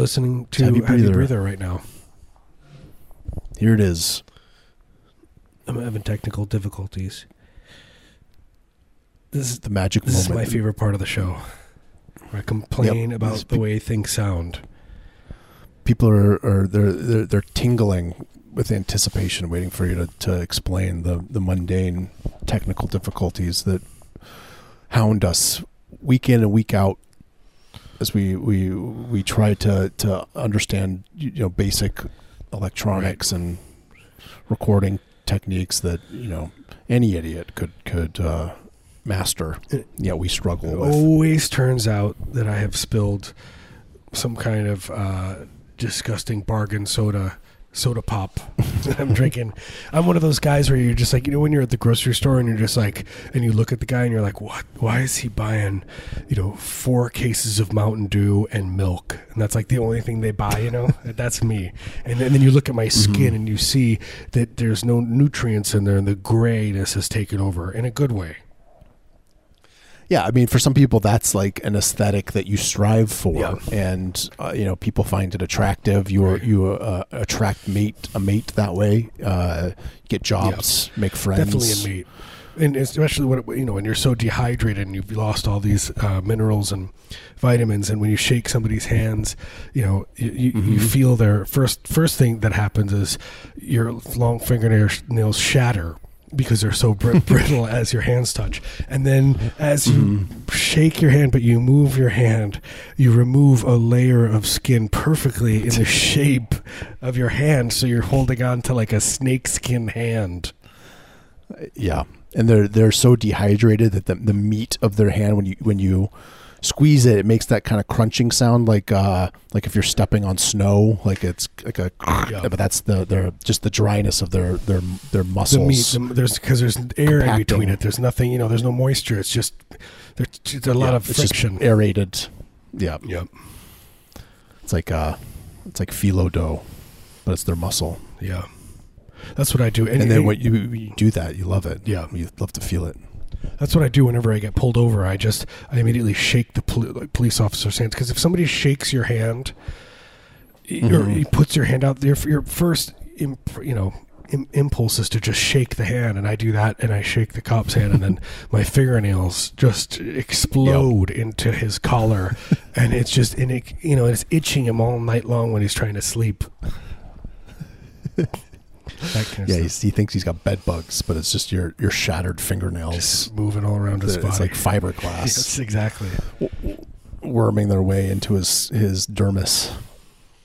Hello. Hello. You're listening to Heavy Heavy Breather, Breather. right now. Here it is. I'm having technical difficulties. This is The magic this is moment. my favorite part of the show. Where I complain Yep. about This the pe- way things sound. People are, are they're, they're they're tingling with anticipation, waiting for you to, to explain the, the mundane technical difficulties that hound us week in and week out as we we we try to to understand you know basic electronics and recording techniques that you know any idiot could could uh, master. It- Yeah, we struggle It with. always turns out that I have spilled some kind of uh, disgusting bargain soda, soda pop that I'm drinking. I'm one of those guys where you're just like, you know, when you're at the grocery store and you're just like, and you look at the guy and you're like, what? Why is he buying, you know, four cases of Mountain Dew and milk? And that's like the only thing they buy, you know? that's me. And then, and then you look at my mm-hmm. skin and you see that there's no nutrients in there and the grayness has taken over in a good way. Yeah, I mean, for some people, that's like an aesthetic that you strive for, Yeah. and uh, you know, people find it attractive. You Right. you uh, attract mate a mate that way. Uh, get jobs, make friends. Definitely a mate, and especially when it- you know when you're so dehydrated and you've lost all these uh, minerals and vitamins, and when you shake somebody's hands, you know you, you, you Mhm. feel their first first thing that happens is your long fingernails nails shatter because they're so br- brittle as your hands touch, and then as you Mhm. shake your hand, but you move your hand, you remove a layer of skin perfectly in the shape of your hand, so you're holding on to like a snakeskin hand. Yeah, and they're they're so dehydrated that the the meat of their hand when you when you squeeze it, it makes that kind of crunching sound like uh like if you're stepping on snow, like it's like a. Yeah. But that's the their just the dryness of their their their the muscles. meat the, there's because there's air in between it there's nothing you know there's no moisture it's just there's, there's a lot Yeah, of it's just friction aerated. Yeah, yep it's like uh, it's like phyllo dough, but it's their muscle. yeah that's what i do And, then when you, you do that, you love it. Yeah. you love to feel it. That's what i do whenever i get pulled over. I just i immediately shake the poli- like, police officer's hands. Because if somebody shakes your hand y- or mm-hmm. he puts your hand out there for your first imp, you know Im- impulse is to just shake the hand and i do that and i shake the cop's hand and then my fingernails just explode into his collar. And it's just and it, you know it's itching him all night long when he's trying to sleep that kind of Yeah, stuff. he thinks he's got bed bugs, but it's just your your shattered fingernails. just moving all around his it's body like fiberglass yes exactly worming their way into his his dermis.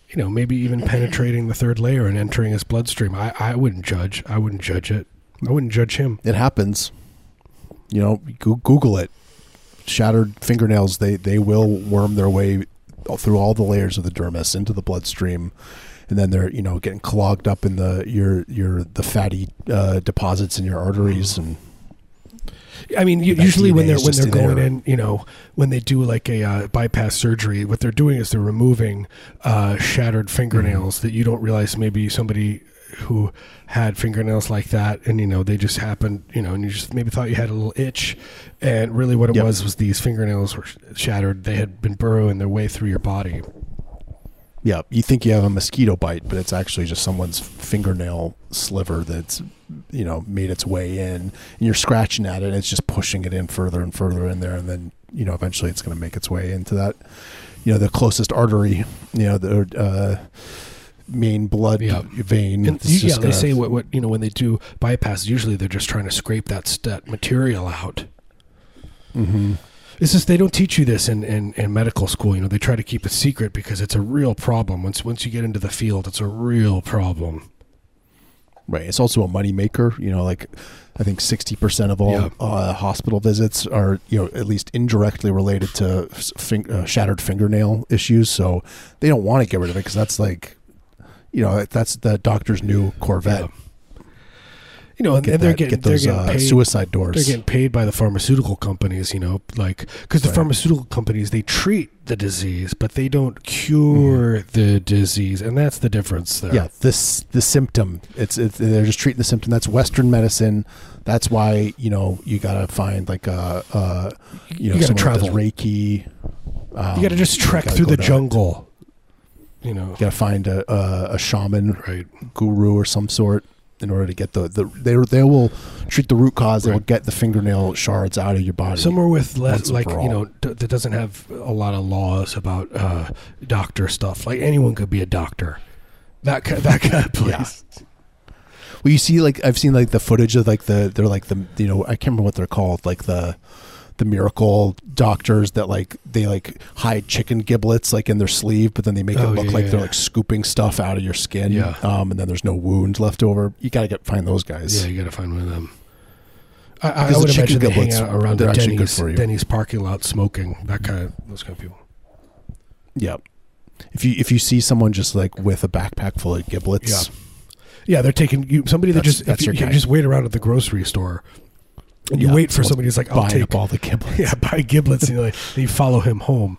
you know maybe even penetrating the third layer and entering his bloodstream i i wouldn't judge i wouldn't judge it i wouldn't judge him It happens. You know, Goo- Google it. Shattered fingernails. They they will worm their way through all the layers of the dermis into the bloodstream, and then they're you know getting clogged up in the your your the fatty uh, deposits in your arteries and I mean, usually when they're when they're going in, you know, when they do like a uh, bypass surgery, what they're doing is they're removing uh, shattered fingernails that you don't realize maybe somebody who had fingernails like that, and you know they just happened, you know, and you just maybe thought you had a little itch, and really what it Yep. was was these fingernails were sh- shattered. They had been burrowing their way through your body. Yeah, you think you have a mosquito bite, but it's actually just someone's fingernail sliver that's you know made its way in, and you're scratching at it, and it's just pushing it in further and further in there, and then you know eventually it's going to make its way into that, you know, the closest artery, you know, the uh, main blood Yeah. vein. And yeah, they gonna- say what what you know when they do bypasses, usually they're just trying to scrape that st- material out. Mhm. It's just they don't teach you this in, in, in medical school. You know, they try to keep it secret because it's a real problem. Once once you get into the field, it's a real problem. Right. It's also a money maker. You know, like I think sixty percent of all Yeah. uh, hospital visits are you know at least indirectly related to fin- uh, shattered fingernail issues. So they don't want to get rid of it because that's like, you know, that's the doctor's new Corvette. Yeah. You know, and, they're that- getting get those they're getting uh, paid. suicide doors. They're getting paid by the pharmaceutical companies, you know, like because the Right. pharmaceutical companies they treat the disease, but they don't cure the disease, and that's the difference there. yeah, this the symptom. It's, it's they're just treating the symptom. That's Western medicine. That's why you know you gotta find like a, uh you know You gotta someone that does travel. Reiki. Um, you got to just trek gotta through the jungle. You know, You got to find a, a a shaman right? guru or some sort in order to get the, the they they will treat the root cause. They will get the fingernail shards out of your body. Somewhere with less, like you know, d- that doesn't have a lot of laws about uh, doctor stuff. Like anyone could be a doctor. That ki- that kind of place. Well, you see, like I've seen like the footage of like the they're like the you know I can't remember what they're called like the the miracle doctors that like they like hide chicken giblets like in their sleeve, but then they make Oh, it look yeah, like yeah, they're like scooping stuff out of your skin. Yeah. Um, and then there's no wound left over. You gotta get find those guys. Yeah, you got to find one of them. I, I Because the would chicken imagine they hang giblets, out around they're the actually good Denny's, for you. Denny's parking lot smoking. That kind of those kind of people. Yeah. If you if you see someone just like with a backpack full of giblets, Yeah. Yeah, they're taking you. Somebody that just that's if you, your you just wait around at the grocery store, and you Yeah, wait for somebody who's like, "I'll take up all the giblets. yeah, buy giblets," and you like and you follow him home.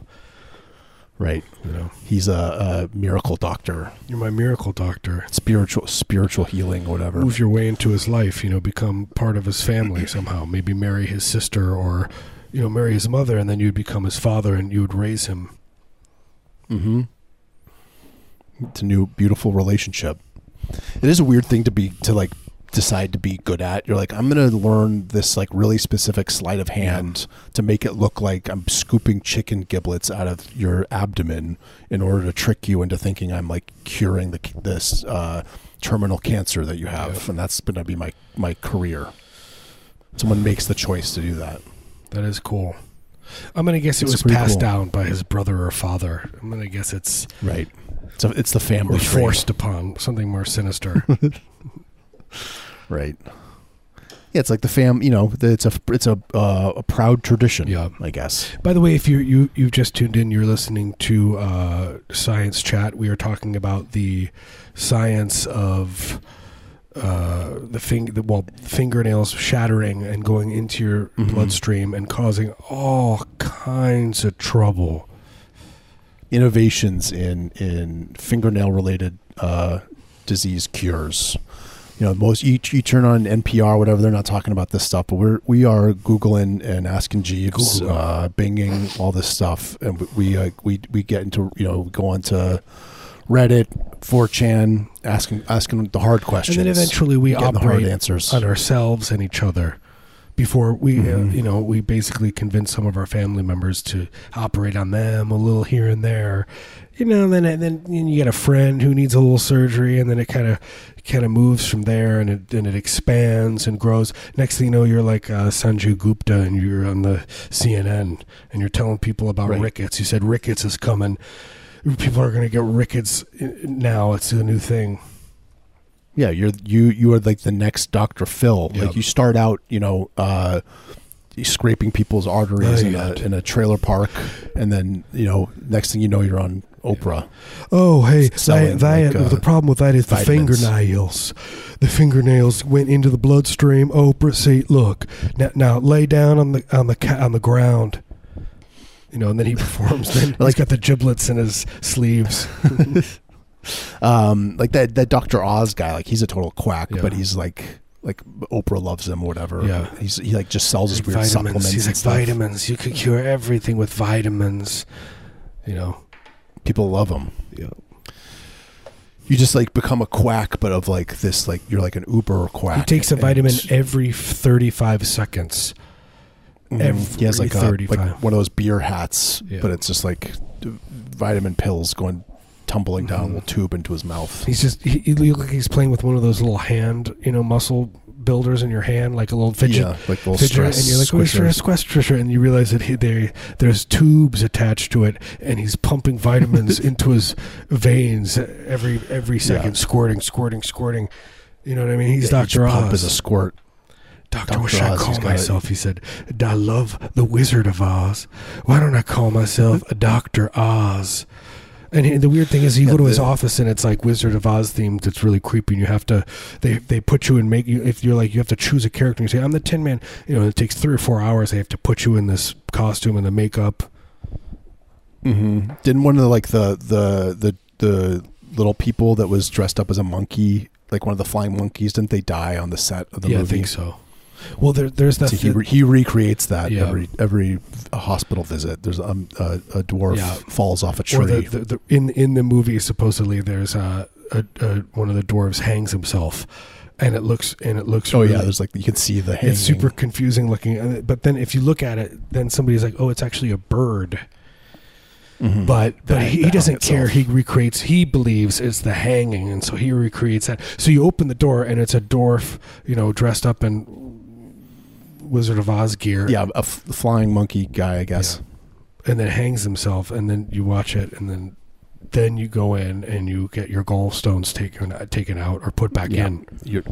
Right. You know, He's a, a miracle doctor, you're my miracle doctor. spiritual spiritual healing, or whatever. Move your way into his life. You know, become part of his family somehow. Maybe marry his sister, or you know, marry his mother, and then you'd become his father, and you would raise him. Mm-hmm. It's a new beautiful relationship. It is a weird thing to be to like decide to be good at. You're like, I'm gonna learn this like really specific sleight of hand to make it look like I'm scooping chicken giblets out of your abdomen in order to trick you into thinking I'm like curing the this uh, terminal cancer that you have, Yeah. and that's gonna be my my career. Someone makes the choice to do that. That is cool. I'm gonna guess it was passed cool. down by his brother or father. I'm gonna guess it's Right. So it's the family or forced upon something more sinister. Right. Yeah, it's like the fam. You know, the- it's a it's a uh, a proud tradition. Yeah. I guess. By the way, if you you you've just tuned in, you're listening to uh, Science Chat. We are talking about the science of uh, the fing the, well fingernails shattering and going into your Mhm. bloodstream and causing all kinds of trouble. Innovations in in fingernail related uh, disease cures. You know, most you, you turn on NPR, or whatever. They're not talking about this stuff, but we're we are googling and asking Jeeves, uh, binging all this stuff, and we uh, we we get into you know go on to Reddit, 4chan, asking asking the hard questions, And then eventually we getting the hard operate answers. on ourselves and each other. Before we, uh, Mhm. you know, we basically convince some of our family members to operate on them a little here and there, you know. Then, and then you get a friend who needs a little surgery, and then it kind of, kind of moves from there, and it and it expands and grows. Next thing you know, you're like uh, Sanjay Gupta, and you're on the CNN, and you're telling people about Right. rickets. You said rickets is coming. People are going to get rickets now. It's a new thing. Yeah, you're you you are like the next Dr. Phil. Yep. Like you start out, you know, uh scraping people's arteries in a in a trailer park and then, you know, next thing you know you're on Oprah. Oh, hey, that, that, like, uh, the problem with that is the fingernails. The fingernails went into the bloodstream. Oprah, see, look now, now lay down on the on the on the ground. You know, and then he performs. Then he's Like- got the giblets in his sleeves. Um like that that Dr. Oz guy, like he's a total quack, Yeah. but he's like like Oprah loves him or whatever. Yeah. He's he like just sells his weird vitamins. supplements He's like vitamins. You could cure everything with vitamins. You know. People love him. Yeah. You just like become a quack but of like this like you're like an uber quack. He takes a vitamin every thirty-five seconds. Mhm. he has like a, like one of those beer hats, Yeah. but it's just like vitamin pills going tumbling down a Mhm. little tube into his mouth. He's just he, he look like he's playing with one of those little hand, you know, muscle builders in your hand, like a little fidget yeah, like little fidget, stress and you're like, oh, stress, stress, stress, and you realize that he, there, there's tubes attached to it, and he's pumping vitamins into his veins every every second, Yeah. squirting, squirting, squirting. You know what I mean? He's Yeah, Doctor pump is a squirt. Doctor, Dr. what should I Oz, call got it. myself? He said, I love the Wizard of Oz. Why don't I call myself a Doctor Oz? And he, the weird thing is, you go to his office and it's like Wizard of Oz themed. It's really creepy. And you have to, they they put you and make you. If you're like, you have to choose a character. and You say, I'm the Tin Man. You know, it takes three or four hours. They have to put you in this costume and the makeup. Mm-hmm. Didn't one of the like the the the the little people that was dressed up as a monkey, like one of the flying monkeys, didn't they die on the set of the yeah, movie? I think so. Well, there, there's that. So he, re- he recreates that Yeah. every every hospital visit. There's um, a, a dwarf Yeah. falls off a tree. or the, the, the in in the movie supposedly there's a, a, a one of the dwarves hangs himself, and it looks and it looks. oh yeah, there's like you can see the hanging. it's super confusing looking. But then if you look at it, then somebody's like, "Oh, it's actually a bird." Mhm. But but he, he doesn't care. itself. He recreates. He believes it's the hanging, and so he recreates that. So you open the door, and it's a dwarf, you know, dressed up in Wizard of Oz gear. yeah, a f- flying monkey guy, I guess. and then hangs himself, and then you watch it, and then then you go in and you get your gallstones taken taken out or put back Yeah. in. You're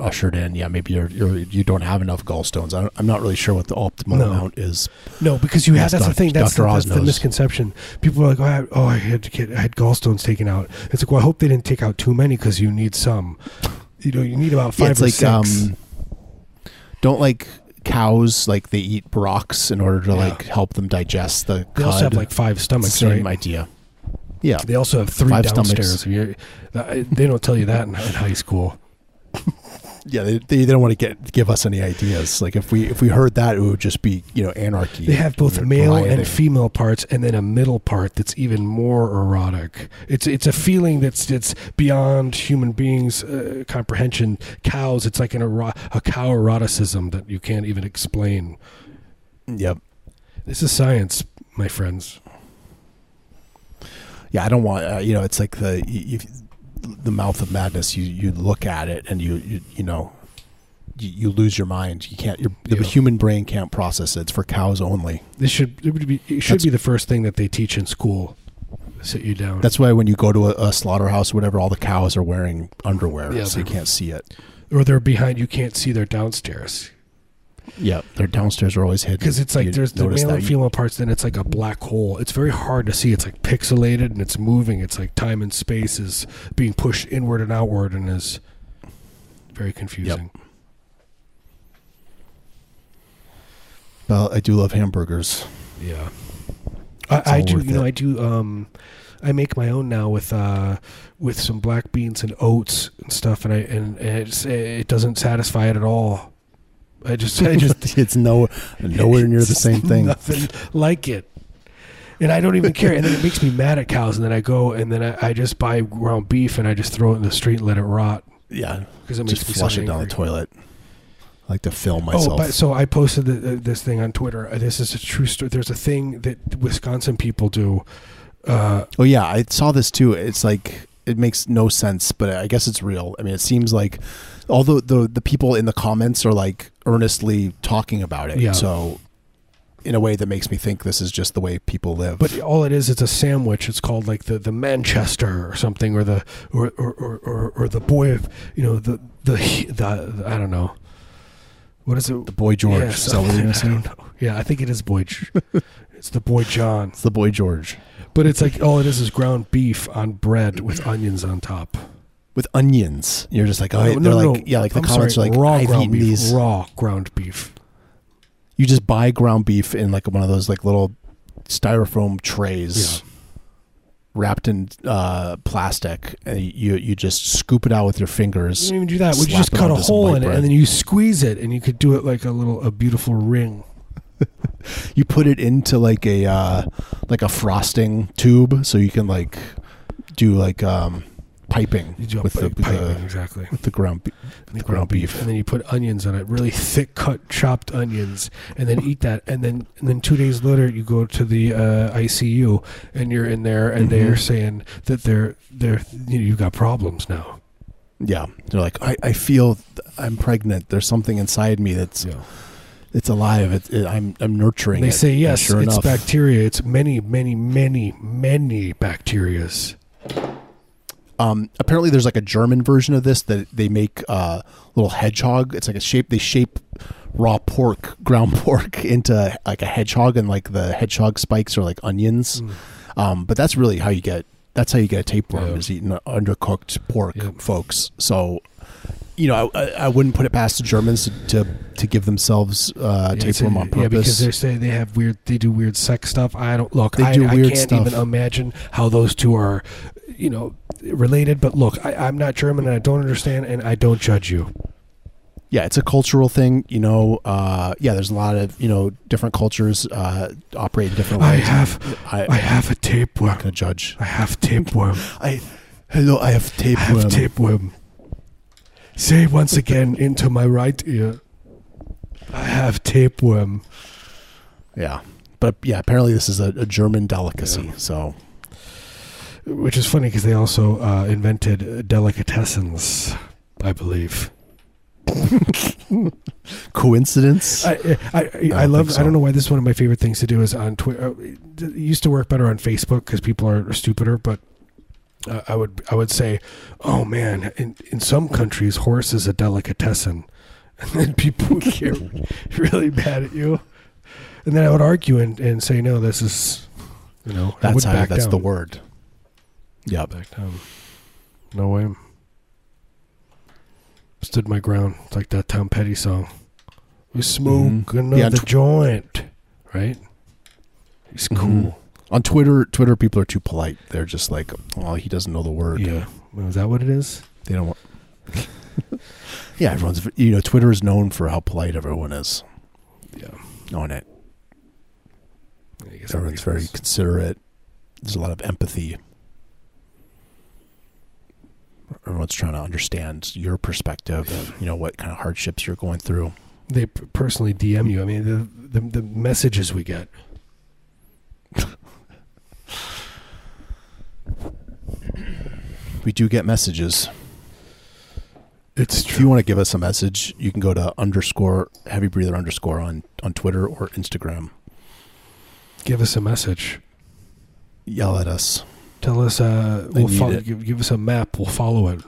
ushered in. Yeah, maybe you're, you're you don't have enough gallstones. I I'm not really sure what the optimal No. amount is. No, because you have that's the thing. That's, Dr. the, Oz that's the misconception. People are like, oh, I, had, oh, I had to get I had gallstones taken out. It's like, well, I hope they didn't take out too many because you need some. You know, you need about five Yeah, it's or like six. um, don't like cows like they eat rocks in order to Yeah. like help them digest the. they also have like five stomachs, same right? idea. Yeah, They also have three Five downstairs. stomachs. Uh, they don't tell you that in, in high school. Yeah. They, they don't want to get give us any ideas. Like if we if we heard that, it would just be you know anarchy. They have both male rioting. and female parts, and then a middle part that's even more erotic. It's it's a feeling that's it's beyond human beings' uh, comprehension. Cows, it's like an ero- a cow eroticism that you can't even explain. Yep. This is science, my friends. yeah, I don't want uh, you know. It's like the you, you, the mouth of madness. You you look at it and you you, you know you, you lose your mind. You can't. Your, the Yeah. human brain can't process it. It's for cows only. This should it, would be, it should That's- be the first thing that they teach in school. Sit you down. That's why when you go to a, a slaughterhouse, or whatever, all the cows are wearing underwear, Yeah, so you can't see it. or they're behind. You can't see their downstairs Yeah, their downstairs are always hidden because it's like You there's the male and female parts. Then it's like a black hole. It's very hard to see. It's like pixelated and it's moving. It's like time and space is being pushed inward and outward and is very confusing. Well, I do love hamburgers. Yeah. It's I, I do. You know, it. I do. Um, I make my own now with uh, with some black beans and oats and stuff, and I and, and it's, it doesn't satisfy it at all. I just, I just it's no nowhere near the same thing. Nothing like it. And I don't even care. And then it makes me mad at cows. And then I go and then I, I just buy ground beef and I just throw it in the street and let it rot Yeah, because it makes just me flush so it down the toilet. I like to film myself. Oh, but so I posted the, uh, this thing on Twitter. Uh, This is a true story. There's a thing that Wisconsin people do. Uh, Oh yeah, I saw this too. It's like it makes no sense, but I guess it's real. I mean, it seems like although the the people in the comments are like earnestly talking about it. Yeah. So in a way that makes me think this is just the way people live. but all it is, it's a sandwich. It's called like the, the Manchester or something, or the or or, or, or, or the boy of you know the, the the I don't know. What is it? the boy George. Yeah, is that what you're gonna something. say? I don't know. Yeah, I think it is boy. It's the boy John. It's the boy George But it's like all it is is ground beef on bread with onions on top. With onions. You're just like, oh, No, they're no, like, no. yeah, like the I'm comments sorry, are like, raw I've ground eaten beef. these. Raw ground beef. You just buy ground beef in like one of those like little styrofoam trays. Yeah. Wrapped in uh, plastic, and you you just scoop it out with your You fingers. don't even do that. Would you just cut a hole in it bread. and then you squeeze it and you could do it like a little a beautiful ring. you put it into like a uh, like a frosting tube, so you can like do like um, piping with the, pi- piping, the exactly. with the ground. Be- The ground beef. and then you put onions on it, really thick cut chopped onions, and then eat that. And then and then two days later, you go to the uh, ICU and you're in there, and Mhm. they're saying that they're they're you know, you've got problems now. yeah, they're like, I, I feel I'm pregnant. There's something inside me that's Yeah. it's alive. It, it, I'm I'm nurturing. They it. say yes, sure it's enough, bacteria. It's many, many, many, many bacterias. Um, apparently, there's like a German version of this that they make uh, little hedgehog. It's like a shape. They shape raw pork, ground pork, into like a hedgehog, and like the hedgehog spikes are like onions. Um, but that's really how you get. That's how you get a tapeworm Yeah. is eating undercooked pork, Yep. folks. So, you know, I, I, I wouldn't put it past the Germans to to, to give themselves uh, Yeah, tapeworm on purpose. Yeah, because they say they have weird. They do weird sex stuff. I don't look. They I, do I weird can't stuff. even imagine how those two are, you know, related. But look, I, I'm not German and I don't understand, and I don't judge you. yeah, it's a cultural thing. You know, uh, yeah, there's a lot of you know different cultures uh, operate in different I have, I, I have a tapeworm. not gonna judge. I have tapeworm. I hello, I have I tapeworm. have tapeworm. Say once again into my right ear. I have tapeworm. Yeah, but yeah, apparently this is a, a German delicacy. Yeah. So Which is funny because they also uh, invented delicatessens, I believe. coincidence? I I, I, I, don't love. so. I don't know why this is one of my favorite things to do is on Twitter. It used to work better on Facebook because people are stupider, but uh, I would I would say, oh man, in in some countries, horse is a delicatessen, and then people would get really mad at you, and then I would argue and, and say, no, this is, you know, I that's how. That's down. the word. Yep. Back down. No way. Stood my ground. It's like that Tom Petty song. We smoke Mhm. another Yeah, tw- joint. Right? He's Mhm. cool. On Twitter, Twitter people are too polite. They're just like, oh, he doesn't know the word. Yeah. Well, Is that what it is? They don't want. yeah, everyone's you know Twitter is known for how polite everyone is Yeah. on it. I guess Everyone's very considerate. There's a lot of empathy. Everyone's trying to understand your perspective. and You know what kind of hardships you're going through. They personally DM you. I mean, the, the the messages we get. We do get messages. It's If you want to give us a message, you can go to underscore heavy breather underscore on on Twitter or Instagram. Give us a message. Yell at us. Tell us. Uh, we'll follow, give, give us a map. We'll follow it.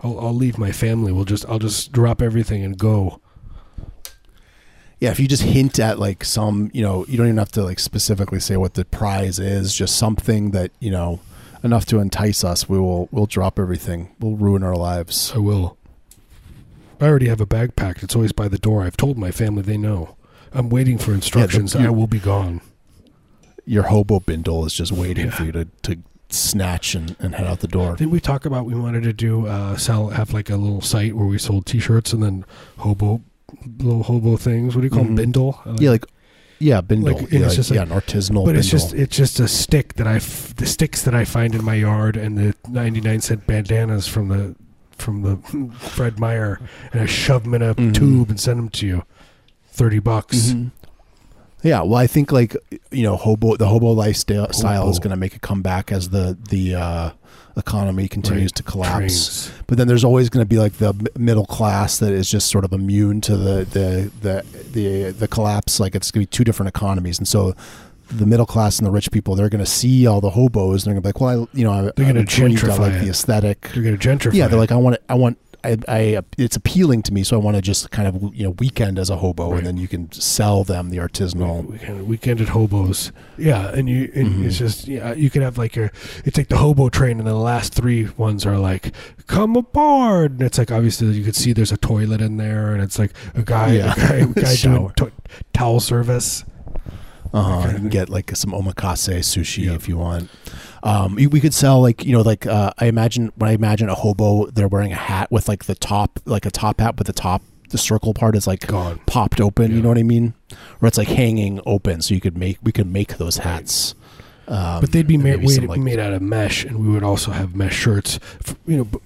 I'll, I'll leave my family. We'll just. I'll just drop everything and go. Yeah, if you just hint at like some, you know, you don't even have to like specifically say what the prize is, just something that, you know, enough to entice us, we will we'll drop everything. We'll ruin our lives. I will. I already have a bag packed. It's always by the door. I've told my family they know. I'm waiting for instructions. I will be gone. Your hobo bindle is just waiting Yeah. for you to, to snatch and, and head out the door. Didn't we talk about we wanted to do uh, sell have like a little site where we sold T-shirts and then hobo little hobo things. What do you call them? Mhm. Bindle. Like- Yeah, like yeah, bindle. Like, yeah, it's like- just yeah, an artisanal but bindle. it's just it's just a stick that I f- the sticks that I find in my yard and the 99 cent bandanas from the from the Fred Meyer and I shove them in a Mhm. tube and send them to you. 30 bucks. Mhm. Yeah, well, I think like you know, hobo the hobo lifestyle style is going to make a comeback as the the uh, economy continues Right. to collapse. Trains. But then there's always going to be like the middle class that is just sort of immune to the the the the, the collapse. Like it's going to be two different economies, and so the middle class and the rich people they're going to see all the hobos and they're going to be like, well, I, you know, I, They're intrigued. I gentrify like the aesthetic. They're going to gentrify. Yeah, they're like, I want it. I want. I, I, it's appealing to me, so I want to just kind of you know weekend as a hobo, Right. and then you can sell them the artisanal. weekend, at hobos. Yeah, and you and Mhm. it's just yeah, you could have like your it's like the hobo train, and the last three ones are like come aboard, and it's like obviously you could see there's a toilet in there, and it's like a guy Yeah. a guy, a guy doing to- towel service. Uh, Okay. you can get like some omakase sushi Yeah. if you want. Um, we could sell like you know like uh, I imagine when I imagine a hobo, they're wearing a hat with like the top like a top hat, but the top the circle part is like Gone. popped open. You know what I mean? Or it's like hanging open, so you could make we could make those hats. Um, But they'd be made, maybe some, made, like- made out of mesh, and we would also have mesh shirts. f you know, but,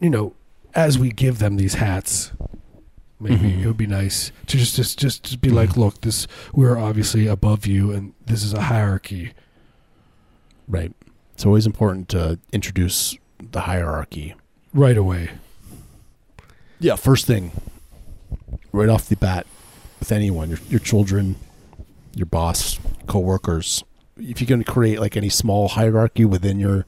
you know, as we give them these hats, maybe Mhm. it would be nice to just just just to be like, look, this we're obviously above you, and this is a hierarchy. Right. It's always important to introduce the hierarchy. right away. Yeah, first thing, right off the bat, with anyone, your your children, your boss, coworkers. If you can create like any small hierarchy within your,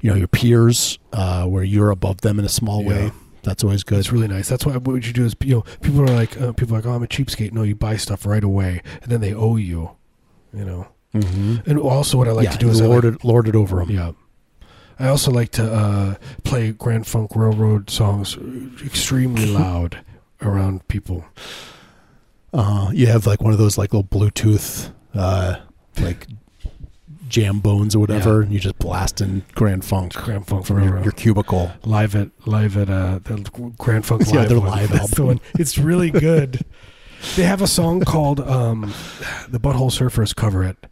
you know, your peers, uh, where you're above them in a small Yeah. way, that's always good. It's really nice. That's why what you do is you know people are like uh, people are like oh I'm a cheapskate. No, you buy stuff right away, and then they owe you. You know, mm-hmm. and also what I like yeah, to do is lord like, it, lord it over them. yeah. I also like to uh, play Grand Funk Railroad songs extremely loud around people. Uh, you have like one of those like little Bluetooth, uh, like jam bones or whatever, and you just blast in Grand Funk Grand Funk from your, your cubicle. live at live at uh, the Grand Funk Yeah, live. their one. live That's the one. It's really good. they have a song called um, "The Butthole Surfers" cover it.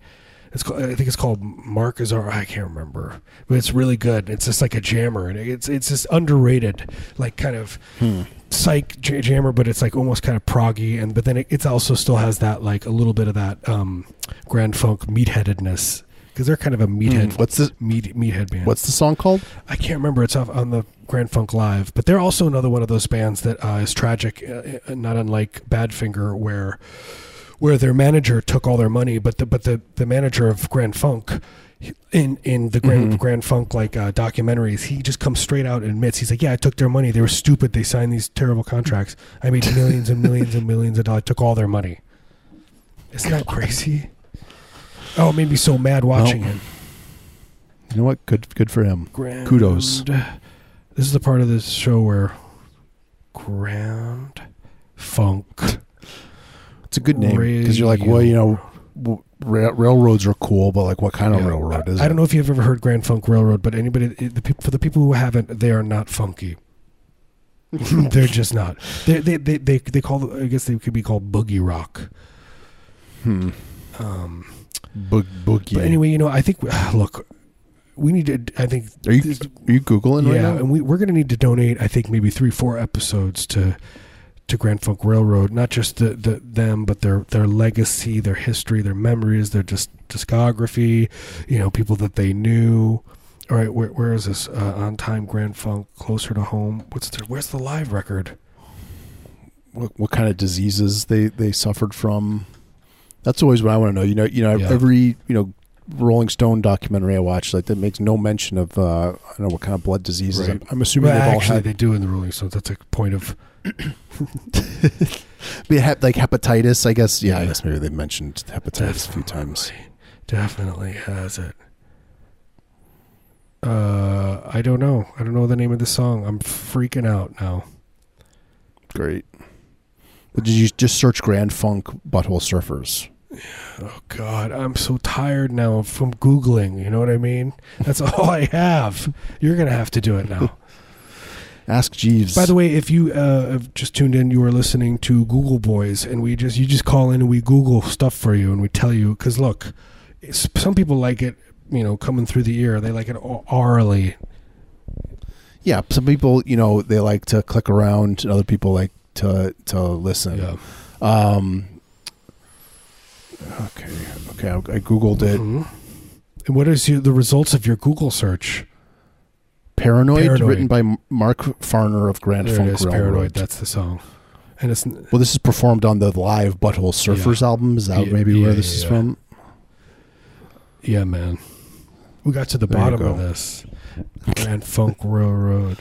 It's called, I think it's called Mark is our I can't remember, but it's really good. It's just like a jammer, and it's it's just underrated, like kind of Hmm. psych j- jammer, but it's like almost kind of proggy, and but then it it's also still has that like a little bit of that um, Grand Funk meatheadedness because they're kind of a meathead. Hmm. What's the Meat, meathead band. What's the song called? I can't remember. It's off on the Grand Funk Live, but they're also another one of those bands that uh, is tragic, uh, uh, not unlike Badfinger, where where their manager took all their money, but the but the, the manager of Grand Funk. In in the Grand Mhm. Grand Funk like uh, documentaries, he just comes straight out and admits he's like, yeah, I took their money. They were stupid. They signed these terrible contracts. I made millions and millions and millions of dollars. I took all their money. Isn't that crazy? Oh, it made me so mad watching Well, it. You know what? Good good for him. Grand, Kudos. This is the part of this show where Grand Funk. It's a good name because you're like, well, you know, ra- railroads are cool, but like, what kind of Yeah. railroad is I it? don't know if you've ever heard Grand Funk Railroad, but anybody, the, for the people who haven't, they are not funky. They're just not. They, they, they, they, they call. I guess they could be called boogie rock. Hmm. Um, Boog- boogie. But anyway, you know, I think look, we need to. I think are you are you googling right yeah, now? and we we're going to need to donate. I think maybe three, four episodes to to Grand Funk Railroad. Not just the, the them, but their their legacy, their history, their memories, their just discography. You know, people that they knew. All right, where where is this? Uh, on time, Grand Funk, closer to home. What's the, where's the live record? What, what kind of diseases they they suffered from? That's always what I want to know. You know, you know, Yeah. every you know Rolling Stone documentary I watch, like that makes no mention of uh, I don't know what kind of blood diseases. Right. I'm, I'm assuming Well, they've all had, they do in the Rolling Stones. That's a point of like hepatitis. I guess. Yeah, I guess maybe they mentioned hepatitis a few times. Definitely has it. Uh, I don't know. I don't know the name of the song. I'm freaking out now. Great. But did you just search Grand Funk Butthole Surfers? Oh God, I'm so tired now from googling. You know what I mean? That's all I have. You're gonna have to do it now. Ask Jeeves. By the way, if you uh, have just tuned in, you are listening to Google Boys, and we just you just call in and we Google stuff for you, and we tell you because look, some people like it, you know, coming through the ear. They like it orally. yeah, some people you know they like to click around, and other people like to to listen. Yeah. Um. Okay. Okay. I, I googled it. Mhm. And what is your, the results of your Google search? Paranoid, Paranoid. written by Mark Farner of Grand There Funk it is, Railroad. Paranoid. That's the song. And it's well, this is performed on the live Butthole Surfers album. Is that Yeah, maybe where this yeah, is yeah. from? yeah, man. We got to the There bottom of this. Grand Funk Railroad.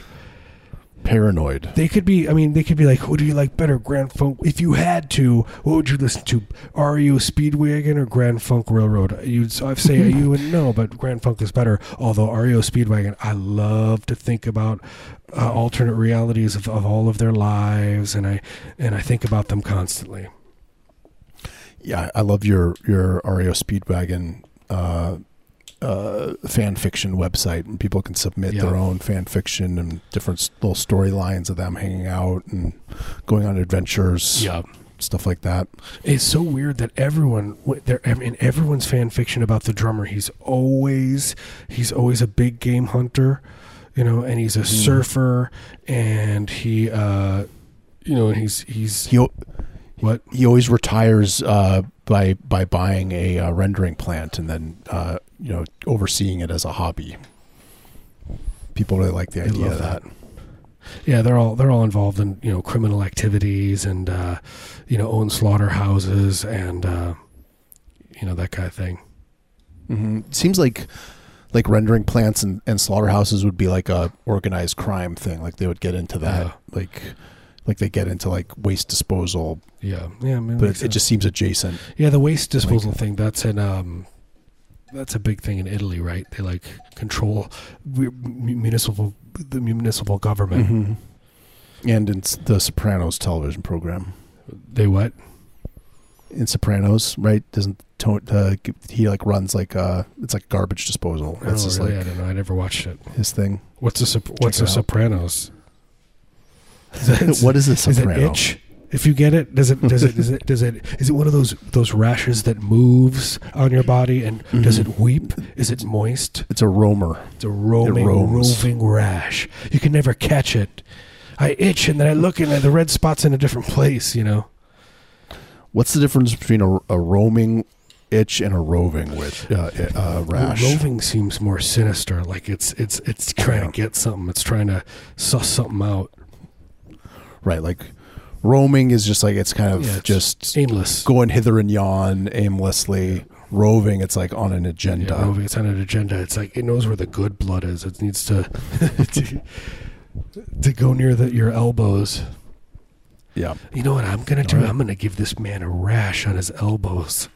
Paranoid. They could be. I mean, they could be like, "Who do you like better, Grand Funk?" If you had to, what would you listen to? REO Speedwagon or Grand Funk Railroad? You'd so I'd say you would know, but Grand Funk is better. Although REO Speedwagon, I love to think about uh, alternate realities of, of all of their lives, and I and I think about them constantly. Yeah, I love your your REO Speedwagon uh, uh, fan fiction website, and people can submit Yeah. their own fan fiction and different little storylines of them hanging out and going on adventures, stuff like that. It's so weird that everyone, there, I mean, everyone's fan fiction about the drummer. He's always, he's always a big game hunter, you know, and he's a surfer, and he, uh, you know, and he's he's He what? he always retires uh, by by buying a uh, rendering plant and then uh, you know overseeing it as a hobby. People really like the idea of that. Yeah, they're all they're all involved in you know criminal activities and uh, you know own slaughterhouses and uh, you know that kind of thing. hmm Seems like like rendering plants and, and slaughterhouses would be like a organized crime thing. Like they would get into that. Yeah. Like like they get into like waste disposal, Yeah, yeah, I mean, but it, it just seems adjacent. Yeah, the waste disposal thing. That's an um, that's a big thing in Italy, right? They like control municipal the municipal government. Mm-hmm. And in the Sopranos television program, They what? in Sopranos, right? Doesn't uh, he like runs like uh it's like garbage disposal. That's oh, really? I don't know. I never watched it. his thing. What's a What's a out. What is a Is it itch? If you get it, does it does it does it does it is it one of those those rashes that moves on your body and does Mhm. it weep? Is it moist? It's a roamer. It's a roaming roams. roving rash. You can never catch it. I itch and then I look and the red spot's in a different place. You know. What's the difference between a, a roaming itch and a roving with uh, uh, rash? Roving seems more sinister. Like it's it's it's trying Yeah. to get something. It's trying to suss something out. Right, like roaming is just like it's kind of Yeah, it's just Aimless. going hither and yon aimlessly. Roving, it's like on an agenda. Yeah, roving. It's on an agenda. It's like it knows where the good blood is. It needs to to, to go near the, your elbows. yeah. You know what I'm gonna do? Alright. I'm gonna give this man a rash on his elbows.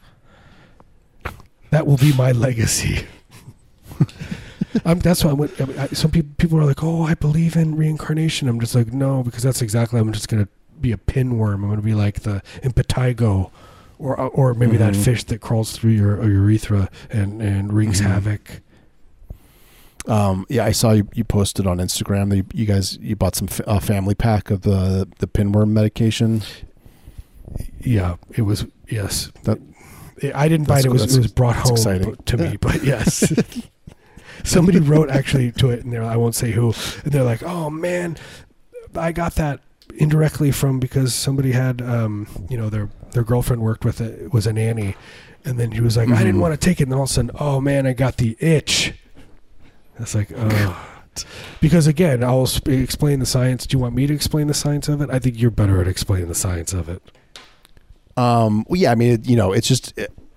That will be my legacy. I'm, that's why I mean, I, some people people are like, "Oh, I believe in reincarnation." I'm just like, no, because that's exactly. I'm just gonna be a pinworm. I'm gonna be like the impetigo, or or maybe that Mhm. fish that crawls through your urethra and and wreaks Mhm. havoc. Um, yeah, I saw you, you posted on Instagram that you, you guys you bought some f- family pack of the the pinworm medication. Yeah, it was yes. That- I didn't buy it. It was it was brought home exciting. to me, but yes. Somebody wrote actually to it, and they're, I won't say who. And they're like, "Oh man, I got that indirectly from because somebody had, um, you know, their their girlfriend worked with it was a nanny, and then he was like, I didn't Mhm. want to take it, and then all of a sudden, oh man, I got the itch. That's like, oh. Because again, I'll sp- explain the science. Do you want me to explain the science of it? I think you're better at explaining the science of it. Um, well, yeah, I mean, it, you know, it's just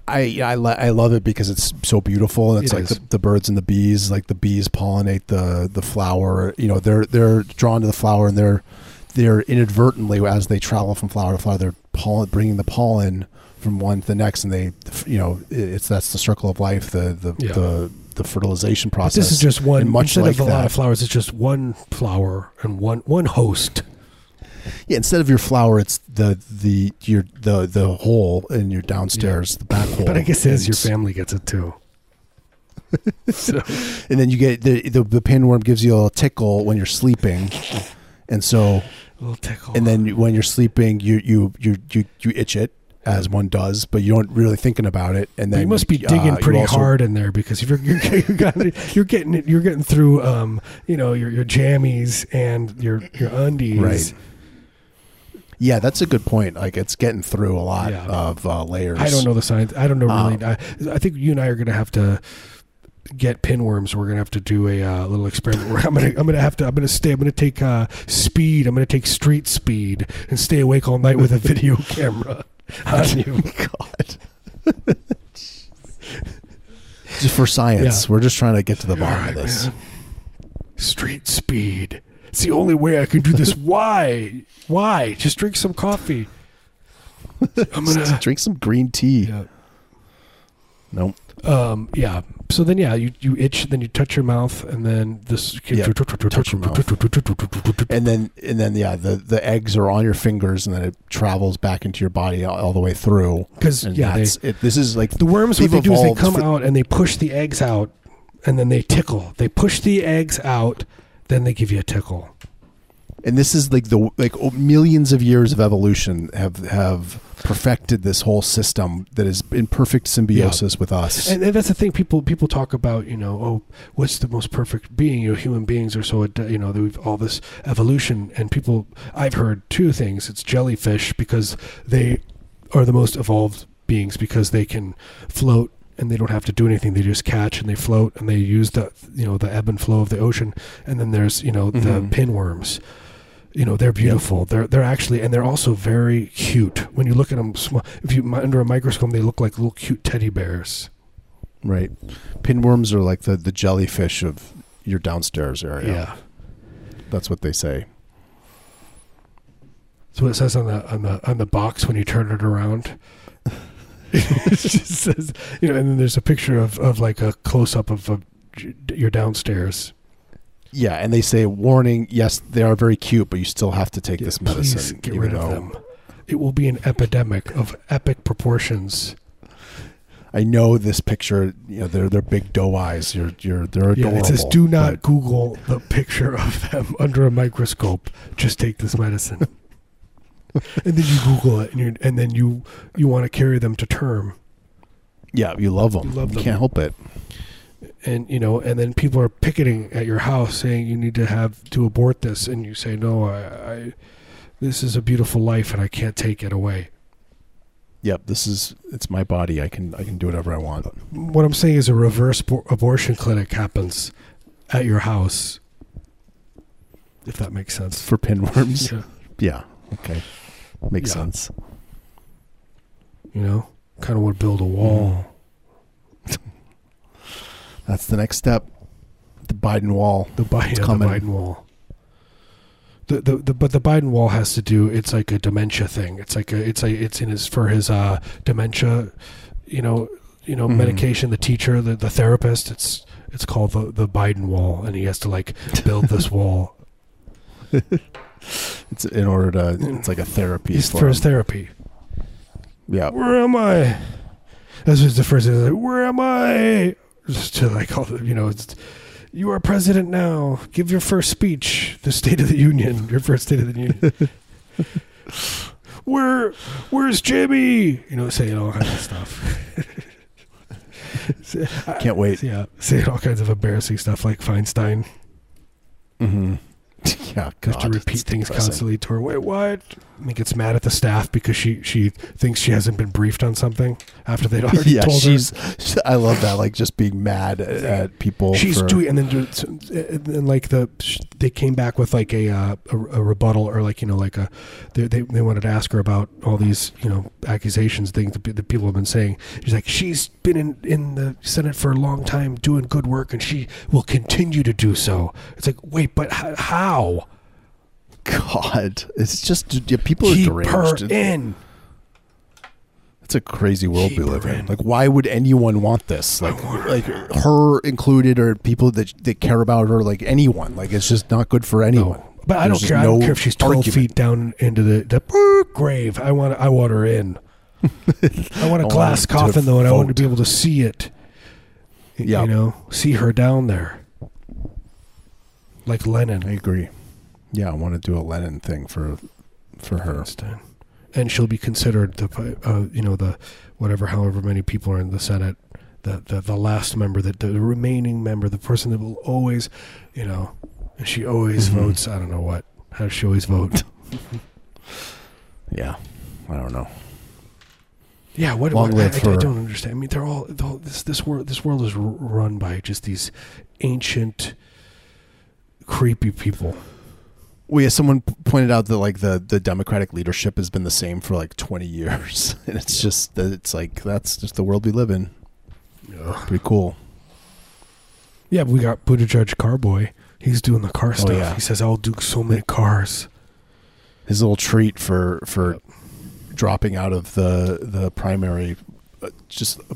I I, lo- I love it because it's so beautiful. And it's It like the, the birds and the bees, like the bees pollinate the the flower. You know, they're they're drawn to the flower, and they're they're inadvertently as they travel from flower to flower, they're pollen bringing the pollen from one to the next, and they you know it's that's the circle of life, the the Yeah. the, the fertilization But process. this is just one. And much instead like of a lot of flowers, it's just one flower and one one host. Yeah, instead of your flower, it's the the your the the hole in your downstairs, the back hole. But I guess it is And your family gets it too. so and then you get the, the the pinworm gives you a little tickle when you're sleeping, and so a little tickle. and then when you're sleeping, you you you you, you itch it as one does, but you don't really thinking about it, and But then you must be uh, digging you pretty also- hard in there because if you're you're, you're, got, you're getting it, you're getting through um you know your your jammies and your your undies. Right. Yeah, that's a good point. Like it's getting through a lot Yeah. of uh, layers. I don't know the science. I don't know really. Um, I, I think you and I are going to have to get pinworms. We're going to have to do a uh, little experiment. Where I'm going to I'm going to have to I'm going to stay. I'm going to take uh, speed. I'm going to take street speed and stay awake all night with a video camera on you. God. just for science, Yeah. we're just trying to get to the bottom right, of this. man. Street speed. It's the only way I can do this. Why? Why? Just drink some coffee. I'm gonna. drink some green tea. Yeah. Nope. Um, yeah. So then, yeah, you, you itch, then you touch your mouth, and then this. Yeah, touch your And then and then yeah, the the eggs are on your fingers, and then it travels back into your body all, all the way through. Because yeah, they, it. This is like the worms. What they do is they come for- out and they push the eggs out, and then they tickle. They push the eggs out, then they give you a tickle. and this is like the like millions of years of evolution have have perfected this whole system that is in perfect symbiosis with us. And, and that's the thing. People people talk about. You know, oh, what's the most perfect being? You know, human beings are so. ad- You know, we've all this evolution, and people. I've heard two things. It's jellyfish because they are the most evolved beings because they can float and they don't have to do anything. They just catch and they float and they use the you know the ebb and flow of the ocean. And then there's you know the Mhm. pinworms. You know they're beautiful. They're they're actually and they're also very cute. When you look at them, small, if you under a microscope, they look like little cute teddy bears. right. Pinworms are like the the jellyfish of your downstairs area. Yeah. That's what they say. That's what it says on the on the on the box when you turn it around. says, you know, and then there's a picture of, of like a close up of, of your downstairs. Yeah, and they say warning, yes, they are very cute, but you still have to take Yeah, this medicine. get rid of them. it will be an epidemic of epic proportions. I know this picture. You know, they're they're big doe eyes. You're you're they're Yeah, adorable. it says, "Do not Google the picture of them under a microscope. Just take this medicine." and then you Google it, and, you and then you you want to carry them to term, Yeah, you love them. You love them. can't help it. and you know, and then people are picketing at your house saying you need to have to abort this, and you say, "No, I, I this is a beautiful life, and I can't take it away." Yep, this is it's my body. I can I can do whatever I want. What I'm saying is, a reverse bo- abortion clinic happens at your house, if that makes sense. For pinworms. Yeah. Yeah. Okay. Makes Yeah. sense. You know, kind of would build a wall. That's the next step. The Biden wall. The Biden, It's the. Biden wall. The, the, the but the Biden wall has to do. It's like a dementia thing. It's like a. It's like it's in his for his uh dementia, you know, you know Mhm. medication. The teacher, the, the therapist. It's it's called the the Biden wall, and he has to like build this wall. It's in order to. It's like a therapy It's for, his him. therapy. Yeah. Where am I? This was the first thing. Like, Where am I? Just to like all the, you know. It's, you are president now. Give your first speech, the State of the Union. Your first State of the Union. Where, where's Jimmy? You know, saying all kinds of stuff. Can't wait. Yeah, saying all kinds of embarrassing stuff like Feinstein. Mm-hmm. Yeah. You have to repeat things depressing. constantly to her. Wait, what? And gets mad at the staff because she she thinks she hasn't been briefed on something after they'd already Yeah, told her. she's. I love that. Like just being mad at, at people. She's for, doing, and then and then like the they came back with like a uh, a, a rebuttal or like you know like a they, they they wanted to ask her about all these you know accusations things that, that people have been saying. She's like she's been in in the Senate for a long time doing good work and she will continue to do so. It's like wait, but how? God, it's just yeah, people are Keep her deranged. in. It's a crazy world Keep we live in. in. Like, why would anyone want this? Like, like her included, or people that that care about her, like anyone. Like, it's just not good for anyone. No. But I don't There's care. I don't care if she's twelve argument. feet down into the, the grave. I want I want her in. I want a I glass want coffin though, and I want to be able to see it. Yeah. You know, see her down there, like Lenin. I agree. Yeah, I want to do a Lenin thing for for her. And she'll be considered the uh, you know the whatever however many people are in the Senate. The, the, the last member, that the remaining member, the person that will always, you know, and she always Mhm. votes. I don't know what. How does she always vote? Yeah, I don't know. Yeah, what? Long what I, I- I don't understand. I mean, they're all, they're all this. This world. This world is r- run by just these ancient, creepy people. Well, yeah, someone pointed out that like the the Democratic leadership has been the same for like twenty years, and it's just that it's like that's just the world we live in. Pretty cool. Yeah, we got Buddha Buttigieg Carboy. He's doing the car stuff. Oh, yeah. He says, "I'll do so many cars." His little treat for for dropping out of the the primary, uh, just uh,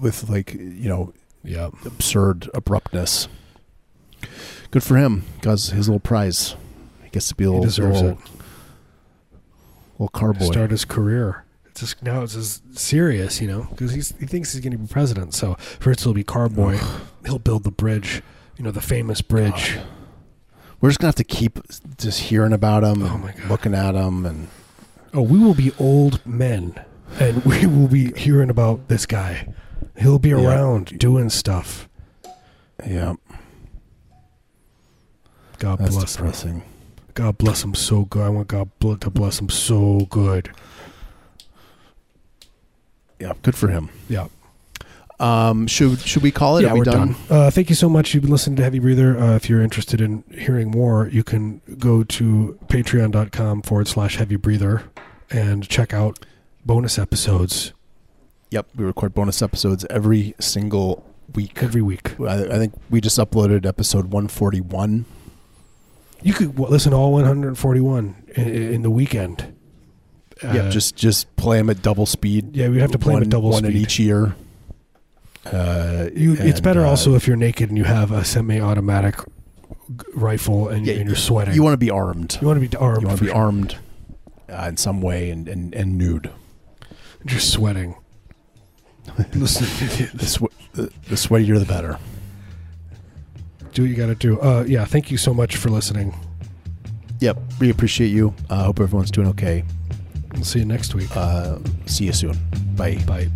with like you know Yeah, absurd abruptness. Good for him. Got his his little prize. Gets to be a he little deserves little, it. little car boy. Start his career. It's just now it's just serious, you know, because he's he thinks he's going to be president. So first he'll be Carboy. He'll build the bridge. You know, the famous bridge. We're just gonna have to keep just hearing about him, Oh my God. looking at him, and Oh, we will be old men, and we will be hearing about this guy. He'll be Yeah. around doing stuff. yeah, God that's bless him. God bless him so good. I want God to bless him so good. Yeah, good for him. Yeah. Um, should should we call it? yeah, Are we we're done. Uh, thank you so much. You've been listening to Heavy Breather. Uh, if you're interested in hearing more, you can go to patreon.com forward slash heavy breather and check out bonus episodes Yep, we record bonus episodes every single week. every week. I, I think we just uploaded episode 141 you could listen to all 141 in, in the weekend. Yeah, uh, just just play them at double speed. Yeah, we have to play one, them at double one speed. One each year. Uh, you, and, it's better uh, also if you're naked and you have a semi-automatic rifle and, yeah, and you're sweating. You want to be armed. You want to be armed. You want to be sure. armed uh, in some way and, and, and nude. And you're sweating. Listen, the, swe- the, the sweatier the better do what you got to do. Uh, yeah, thank you so much for listening. Yep, we appreciate you. I uh, hope everyone's doing okay. We'll see you next week. Uh, see you soon. Bye. Bye.